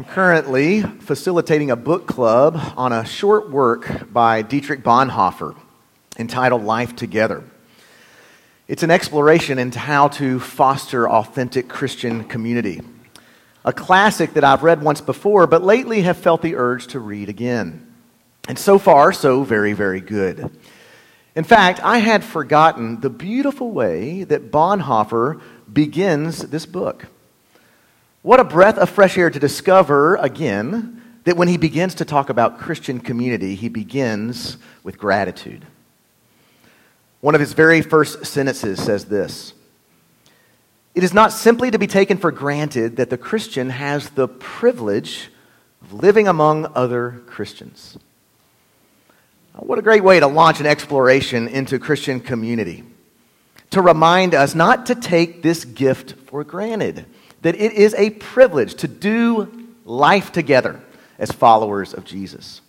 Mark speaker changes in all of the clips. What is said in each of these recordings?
Speaker 1: I'm currently facilitating a book club on a short work by Dietrich Bonhoeffer entitled Life Together. It's an exploration into how to foster authentic Christian community. A classic that I've read once before, but lately have felt the urge to read again. And so far, so very, very good. In fact, I had forgotten the beautiful way that Bonhoeffer begins this book. What a breath of fresh air to discover again that when he begins to talk about Christian community, he begins with gratitude. One of his very first sentences says this It is not simply to be taken for granted that the Christian has the privilege of living among other Christians. What a great way to launch an exploration into Christian community. To remind us not to take this gift for granted that it is a privilege to do life together as followers of Jesus.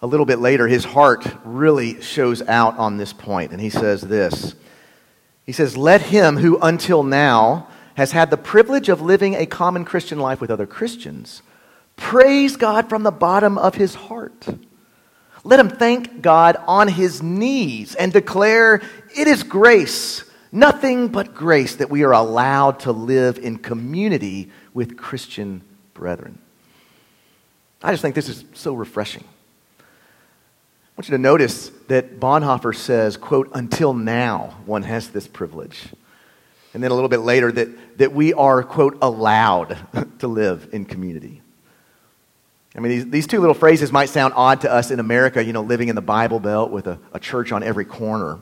Speaker 1: A little bit later, his heart really shows out on this point, and he says this He says, Let him who until now has had the privilege of living a common Christian life with other Christians praise God from the bottom of his heart. Let him thank God on his knees and declare, It is grace Nothing but grace that we are allowed to live in community with Christian brethren. I just think this is so refreshing. I want you to notice that Bonhoeffer says, quote, until now one has this privilege. And then a little bit later that, that we are, quote, allowed to live in community. I mean, these, these two little phrases might sound odd to us in America, you know, living in the Bible Belt with a, a church on every corner.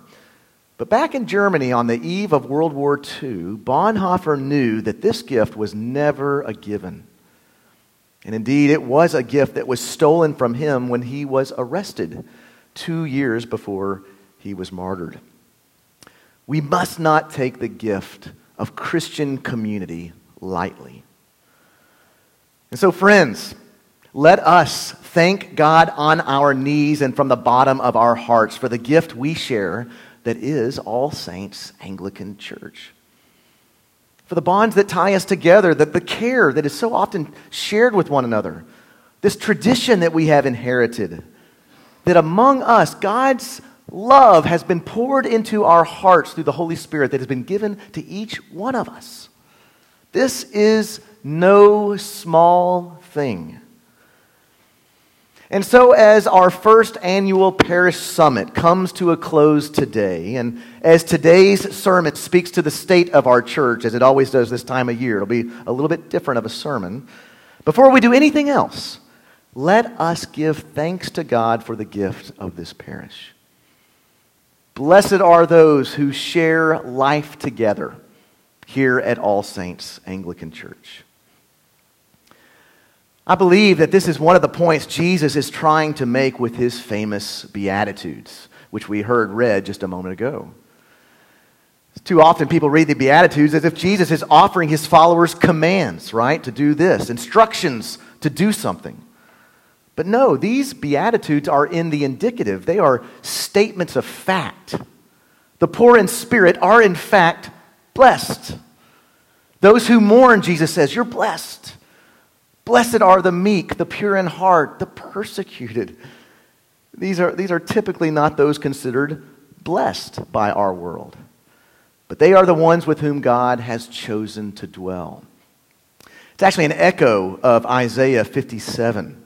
Speaker 1: But back in Germany on the eve of World War II, Bonhoeffer knew that this gift was never a given. And indeed, it was a gift that was stolen from him when he was arrested two years before he was martyred. We must not take the gift of Christian community lightly. And so, friends, let us thank God on our knees and from the bottom of our hearts for the gift we share that is All Saints Anglican Church. For the bonds that tie us together, the, the care that is so often shared with one another, this tradition that we have inherited, that among us, God's love has been poured into our hearts through the Holy Spirit that has been given to each one of us. This is no small thing. And so, as our first annual parish summit comes to a close today, and as today's sermon speaks to the state of our church, as it always does this time of year, it'll be a little bit different of a sermon. Before we do anything else, let us give thanks to God for the gift of this parish. Blessed are those who share life together here at All Saints Anglican Church. I believe that this is one of the points Jesus is trying to make with his famous Beatitudes, which we heard read just a moment ago. Too often people read the Beatitudes as if Jesus is offering his followers commands, right, to do this, instructions to do something. But no, these Beatitudes are in the indicative, they are statements of fact. The poor in spirit are, in fact, blessed. Those who mourn, Jesus says, you're blessed. Blessed are the meek, the pure in heart, the persecuted. These are, these are typically not those considered blessed by our world, but they are the ones with whom God has chosen to dwell. It's actually an echo of Isaiah 57,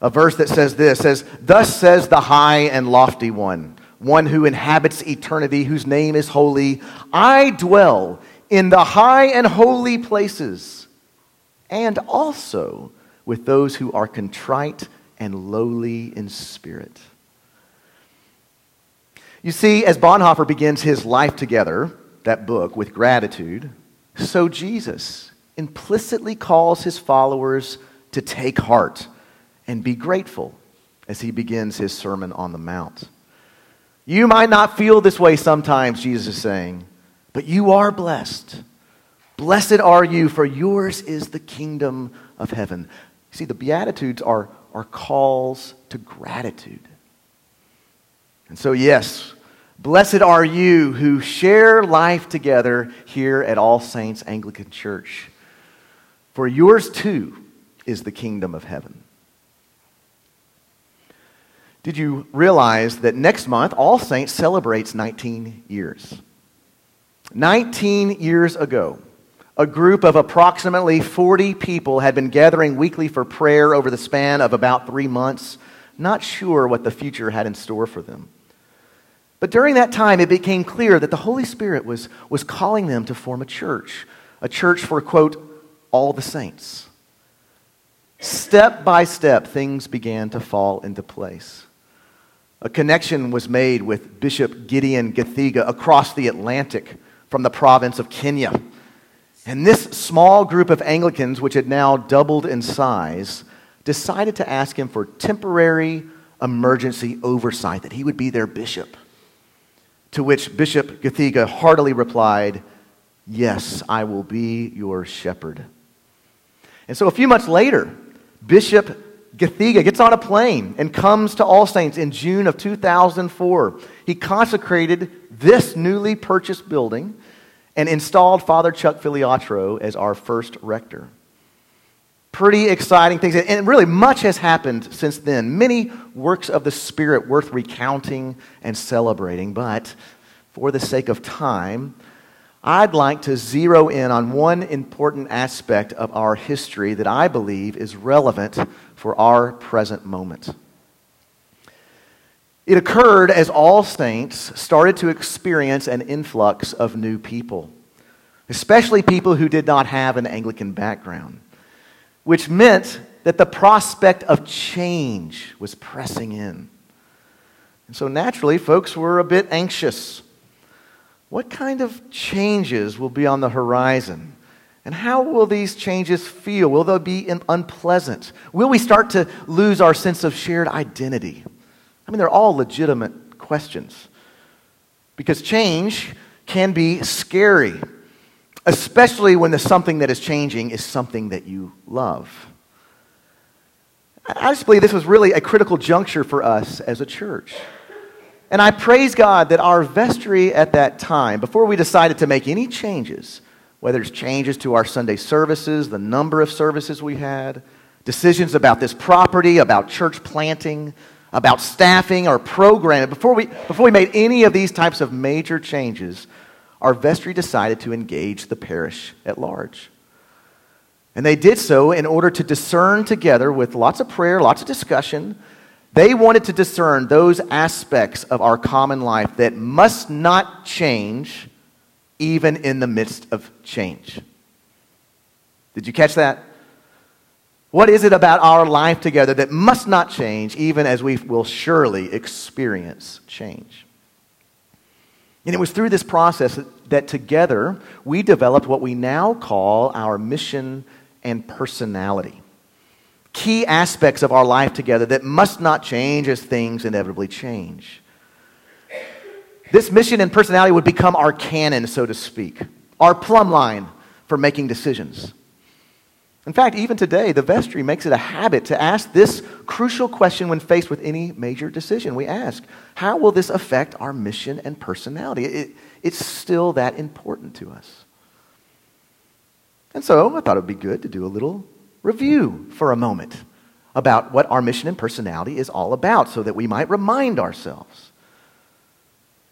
Speaker 1: a verse that says this says, Thus says the high and lofty one, one who inhabits eternity, whose name is holy. I dwell in the high and holy places and also with those who are contrite and lowly in spirit. You see, as Bonhoeffer begins his life together, that book, with gratitude, so Jesus implicitly calls his followers to take heart and be grateful as he begins his Sermon on the Mount. You might not feel this way sometimes, Jesus is saying, but you are blessed Blessed are you, for yours is the kingdom of heaven. See, the Beatitudes are, are calls to gratitude. And so, yes, blessed are you who share life together here at All Saints Anglican Church. for yours too is the kingdom of heaven. Did you realize that next month All Saints celebrates 19 years? 19 years ago, a group of approximately 40 people had been gathering weekly for prayer over the span of about three months, not sure what the future had in store for them. But during that time, it became clear that the Holy Spirit was, was calling them to form a church, a church for, quote, all the saints. Step by step, things began to fall into place. A connection was made with Bishop Gideon Githiga across the Atlantic from the province of Kenya. And this small group of Anglicans, which had now doubled in size, decided to ask him for temporary emergency oversight, that he would be their bishop. To which Bishop Githiga heartily replied, Yes, I will be your shepherd. And so a few months later, Bishop Githiga gets on a plane and comes to All Saints in June of 2004. He consecrated this newly purchased building and installed Father Chuck Filiatro as our first rector. Pretty exciting things. And really, much has happened since then. Many works of the Spirit worth recounting and celebrating. But for the sake of time, I'd like to zero in on one important aspect of our history that I believe is relevant for our present moment. It occurred as all saints started to experience an influx of new people, especially people who did not have an Anglican background, which meant that the prospect of change was pressing in. And so naturally, folks were a bit anxious. What kind of changes will be on the horizon? And how will these changes feel? Will they be unpleasant? Will we start to lose our sense of shared identity? I mean, they're all legitimate questions. Because change can be scary, especially when the something that is changing is something that you love. I just believe this was really a critical juncture for us as a church. And I praise God that our vestry at that time, before we decided to make any changes, whether it's changes to our Sunday services, the number of services we had, decisions about this property, about church planting, about staffing or programming, before we, before we made any of these types of major changes, our vestry decided to engage the parish at large. And they did so in order to discern together with lots of prayer, lots of discussion. They wanted to discern those aspects of our common life that must not change even in the midst of change. Did you catch that? What is it about our life together that must not change, even as we will surely experience change? And it was through this process that together we developed what we now call our mission and personality. Key aspects of our life together that must not change as things inevitably change. This mission and personality would become our canon, so to speak, our plumb line for making decisions. In fact, even today, the vestry makes it a habit to ask this crucial question when faced with any major decision. We ask, how will this affect our mission and personality? It, it's still that important to us. And so I thought it would be good to do a little review for a moment about what our mission and personality is all about so that we might remind ourselves.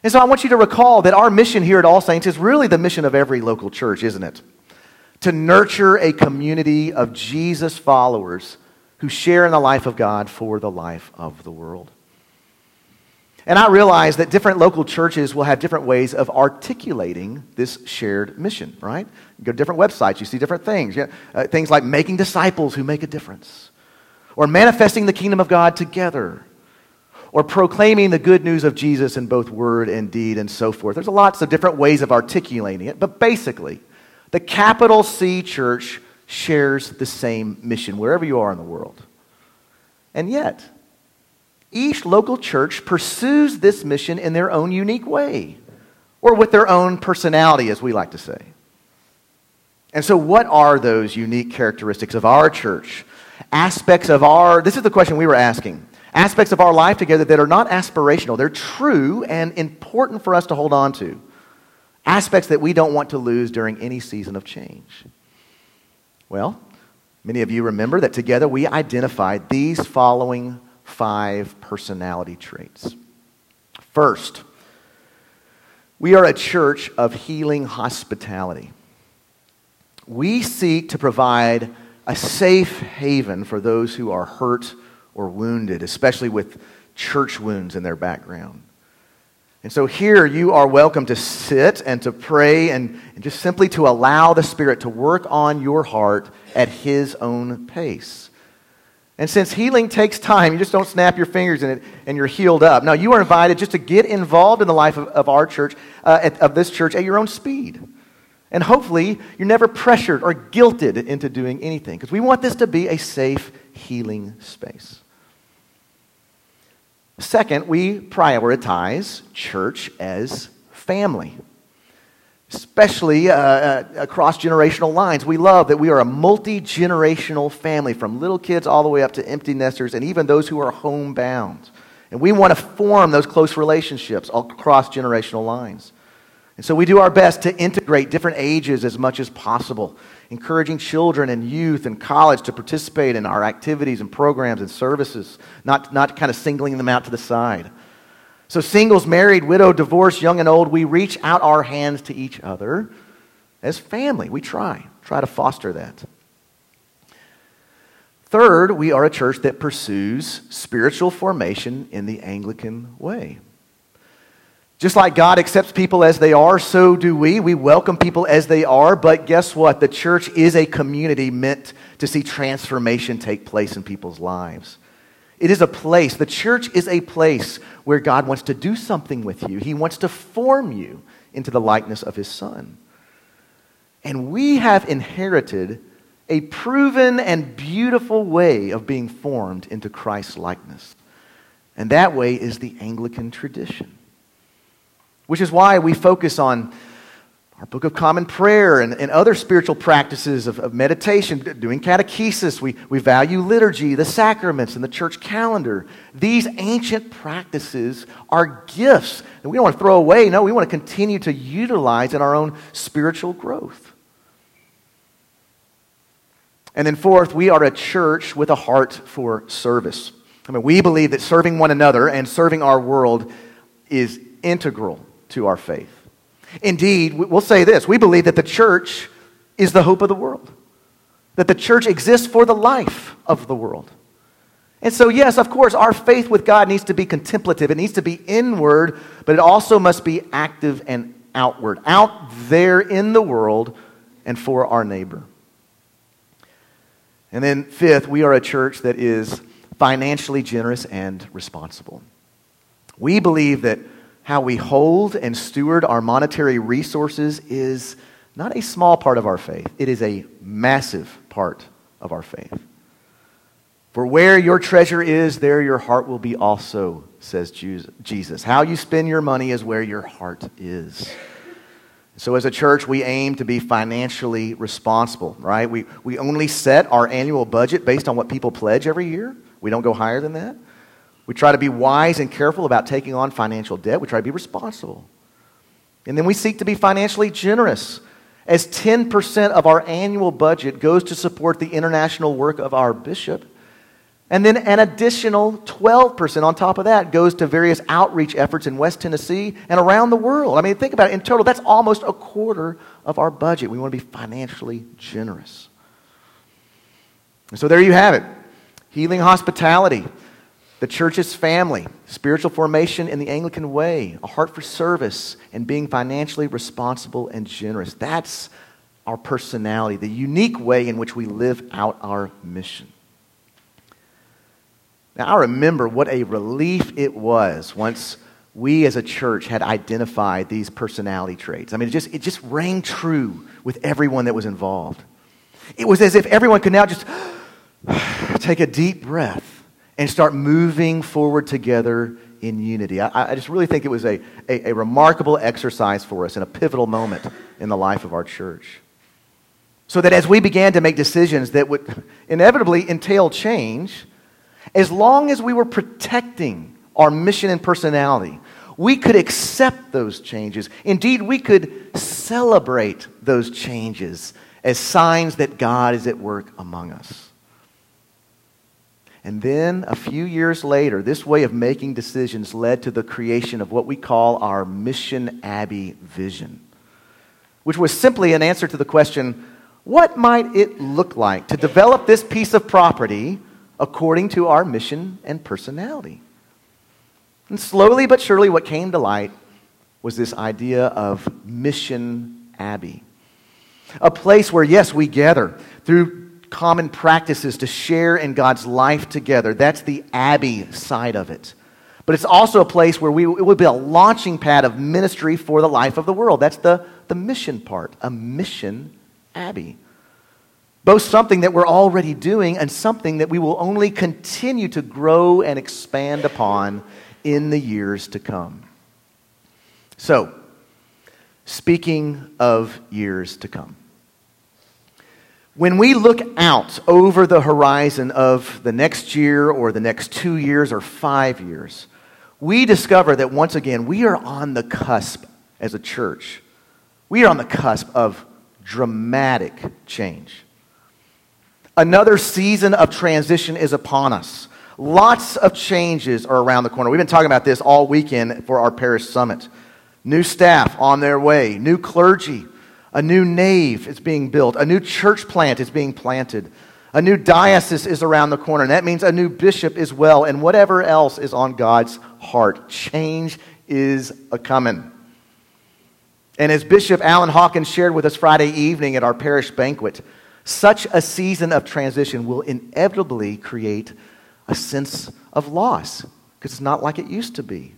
Speaker 1: And so I want you to recall that our mission here at All Saints is really the mission of every local church, isn't it? To nurture a community of Jesus followers who share in the life of God for the life of the world. And I realize that different local churches will have different ways of articulating this shared mission, right? You go to different websites, you see different things. You know, uh, things like making disciples who make a difference, or manifesting the kingdom of God together, or proclaiming the good news of Jesus in both word and deed, and so forth. There's lots of different ways of articulating it, but basically, the capital C church shares the same mission wherever you are in the world. And yet, each local church pursues this mission in their own unique way, or with their own personality, as we like to say. And so, what are those unique characteristics of our church? Aspects of our, this is the question we were asking. Aspects of our life together that are not aspirational, they're true and important for us to hold on to aspects that we don't want to lose during any season of change? Well, Many of you remember that together we identified these following five personality traits. First, we are a church of healing hospitality. We seek to provide a safe haven for those who are hurt or wounded, especially with church wounds in their background. And so here you are welcome to sit and to pray and, and, just simply to allow the Spirit to work on your heart at His own pace. And since healing takes time, you just don't snap your fingers and, it, and you're healed up. Now, you are invited just to get involved in the life of, of our church, uh, at, of this church, at your own speed. And hopefully, you're never pressured or guilted into doing anything because we want this to be a safe, healing space. Second, we prioritize church as family, especially uh, uh, across generational lines. We love that we are a multi generational family, from little kids all the way up to empty nesters, and even those who are homebound. And we want to form those close relationships across generational lines. And so we do our best to integrate different ages as much as possible, encouraging children and youth and college to participate in our activities and programs and services, not, not kind of singling them out to the side. So, singles, married, widowed, divorced, young and old, we reach out our hands to each other as family. We try, try to foster that. Third, we are a church that pursues spiritual formation in the Anglican way. Just like God accepts people as they are, so do we. We welcome people as they are, but guess what? The church is a community meant to see transformation take place in people's lives. It is a place, the church is a place where God wants to do something with you. He wants to form you into the likeness of His Son. And we have inherited a proven and beautiful way of being formed into Christ's likeness. And that way is the Anglican tradition. Which is why we focus on our Book of Common Prayer and, and other spiritual practices of, of, meditation, doing catechesis. We, we value liturgy, the sacraments, and the church calendar. These ancient practices are gifts that we don't want to throw away. No, we want to continue to utilize in our own spiritual growth. And then, fourth, we are a church with a heart for service. I mean, we believe that serving one another and serving our world is integral to our faith. Indeed, we'll say this we believe that the church is the hope of the world, that the church exists for the life of the world. And so, yes, of course, our faith with God needs to be contemplative. It needs to be inward, but it also must be active and outward, out there in the world and for our neighbor. And then, fifth, we are a church that is financially generous and responsible. We believe that how we hold and steward our monetary resources is not a small part of our faith, it is a massive part of our faith. For where your treasure is, there your heart will be also, says Jesus. How you spend your money is where your heart is. So, as a church, we aim to be financially responsible, right? We, we only set our annual budget based on what people pledge every year. We don't go higher than that. We try to be wise and careful about taking on financial debt. We try to be responsible. And then we seek to be financially generous, as 10% of our annual budget goes to support the international work of our bishop. And then an additional 12% on top of that goes to various outreach efforts in West Tennessee and around the world. I mean, think about it. In total, that's almost a quarter of our budget. We want to be financially generous. And so there you have it healing hospitality the church's family, spiritual formation in the Anglican way, a heart for service, and being financially responsible and generous. That's our personality, the unique way in which we live out our mission. Now, I remember what a relief it was once we as a church had identified these personality traits. I mean, it just, it just rang true with everyone that was involved. It was as if everyone could now just take a deep breath and start moving forward together in unity. I, I just really think it was a, a, a, remarkable exercise for us and a pivotal moment in the life of our church. So that as we began to make decisions that would inevitably entail change, as long as we were protecting our mission and personality, we could accept those changes. Indeed, we could celebrate those changes as signs that God is at work among us. And then a few years later, this way of making decisions led to the creation of what we call our Mission Abbey vision, which was simply an answer to the question what might it look like to develop this piece of property according to our mission and personality? And slowly but surely, what came to light was this idea of Mission Abbey. A place where, yes, we gather through common practices to share in God's life together. That's the Abbey side of it. But it's also a place where we, it would be a launching pad of ministry for the life of the world. That's the, the mission part, a mission Abbey. Both something that we're already doing and something that we will only continue to grow and expand upon in the years to come. So, speaking of years to come. When we look out over the horizon of the next year or the next two years or five years, we discover that once again, we are on the cusp as a church. We are on the cusp of dramatic change. Another season of transition is upon us. Lots of changes are around the corner. We've been talking about this all weekend for our parish summit. New staff on their way, new clergy, a new nave is being built. A new church plant is being planted. A new diocese is around the corner. And that means a new bishop as well. And whatever else is on God's heart. Change is a coming. And as Bishop Alan Hawkins shared with us Friday evening at our parish banquet, such a season of transition will inevitably create a sense of loss because it's not like it used to be.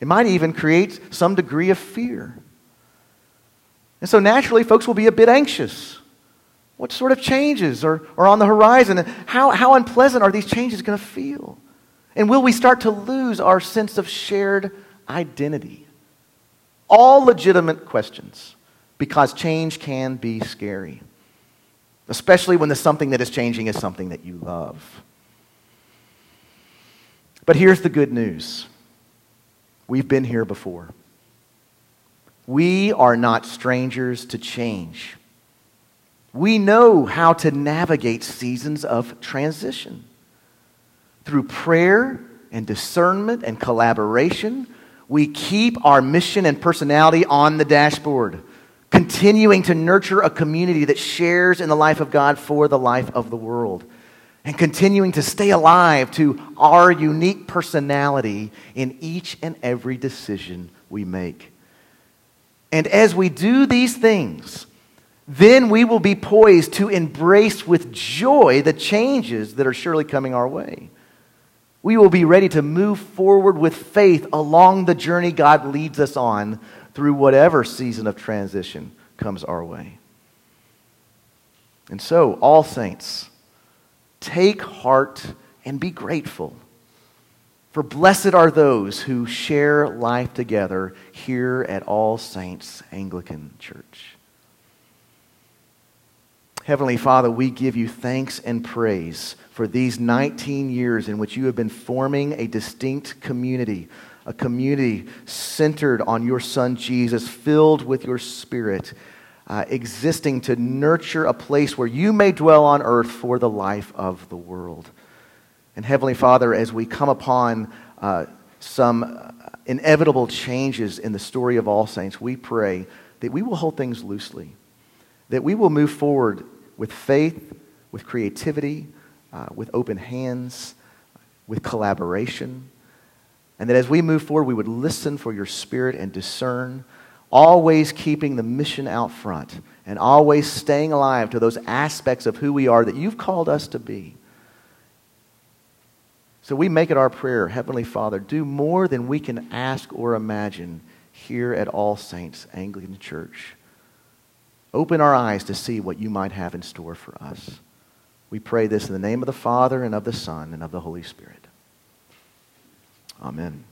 Speaker 1: It might even create some degree of fear. And so naturally, folks will be a bit anxious. What sort of changes are, are on the horizon? And how, how unpleasant are these changes going to feel? And will we start to lose our sense of shared identity? All legitimate questions because change can be scary, especially when the something that is changing is something that you love. But here's the good news we've been here before. We are not strangers to change. We know how to navigate seasons of transition. Through prayer and discernment and collaboration, we keep our mission and personality on the dashboard, continuing to nurture a community that shares in the life of God for the life of the world, and continuing to stay alive to our unique personality in each and every decision we make. And as we do these things, then we will be poised to embrace with joy the changes that are surely coming our way. We will be ready to move forward with faith along the journey God leads us on through whatever season of transition comes our way. And so, all saints, take heart and be grateful for blessed are those who share life together here at All Saints Anglican Church. Heavenly Father, we give you thanks and praise for these 19 years in which you have been forming a distinct community, a community centered on your Son Jesus, filled with your Spirit, uh, existing to nurture a place where you may dwell on earth for the life of the world. And Heavenly Father, as we come upon uh, some inevitable changes in the story of all saints, we pray that we will hold things loosely, that we will move forward with faith, with creativity, uh, with open hands, with collaboration, and that as we move forward, we would listen for your spirit and discern, always keeping the mission out front and always staying alive to those aspects of who we are that you've called us to be. So we make it our prayer, Heavenly Father, do more than we can ask or imagine here at All Saints Anglican Church. Open our eyes to see what you might have in store for us. We pray this in the name of the Father, and of the Son, and of the Holy Spirit. Amen.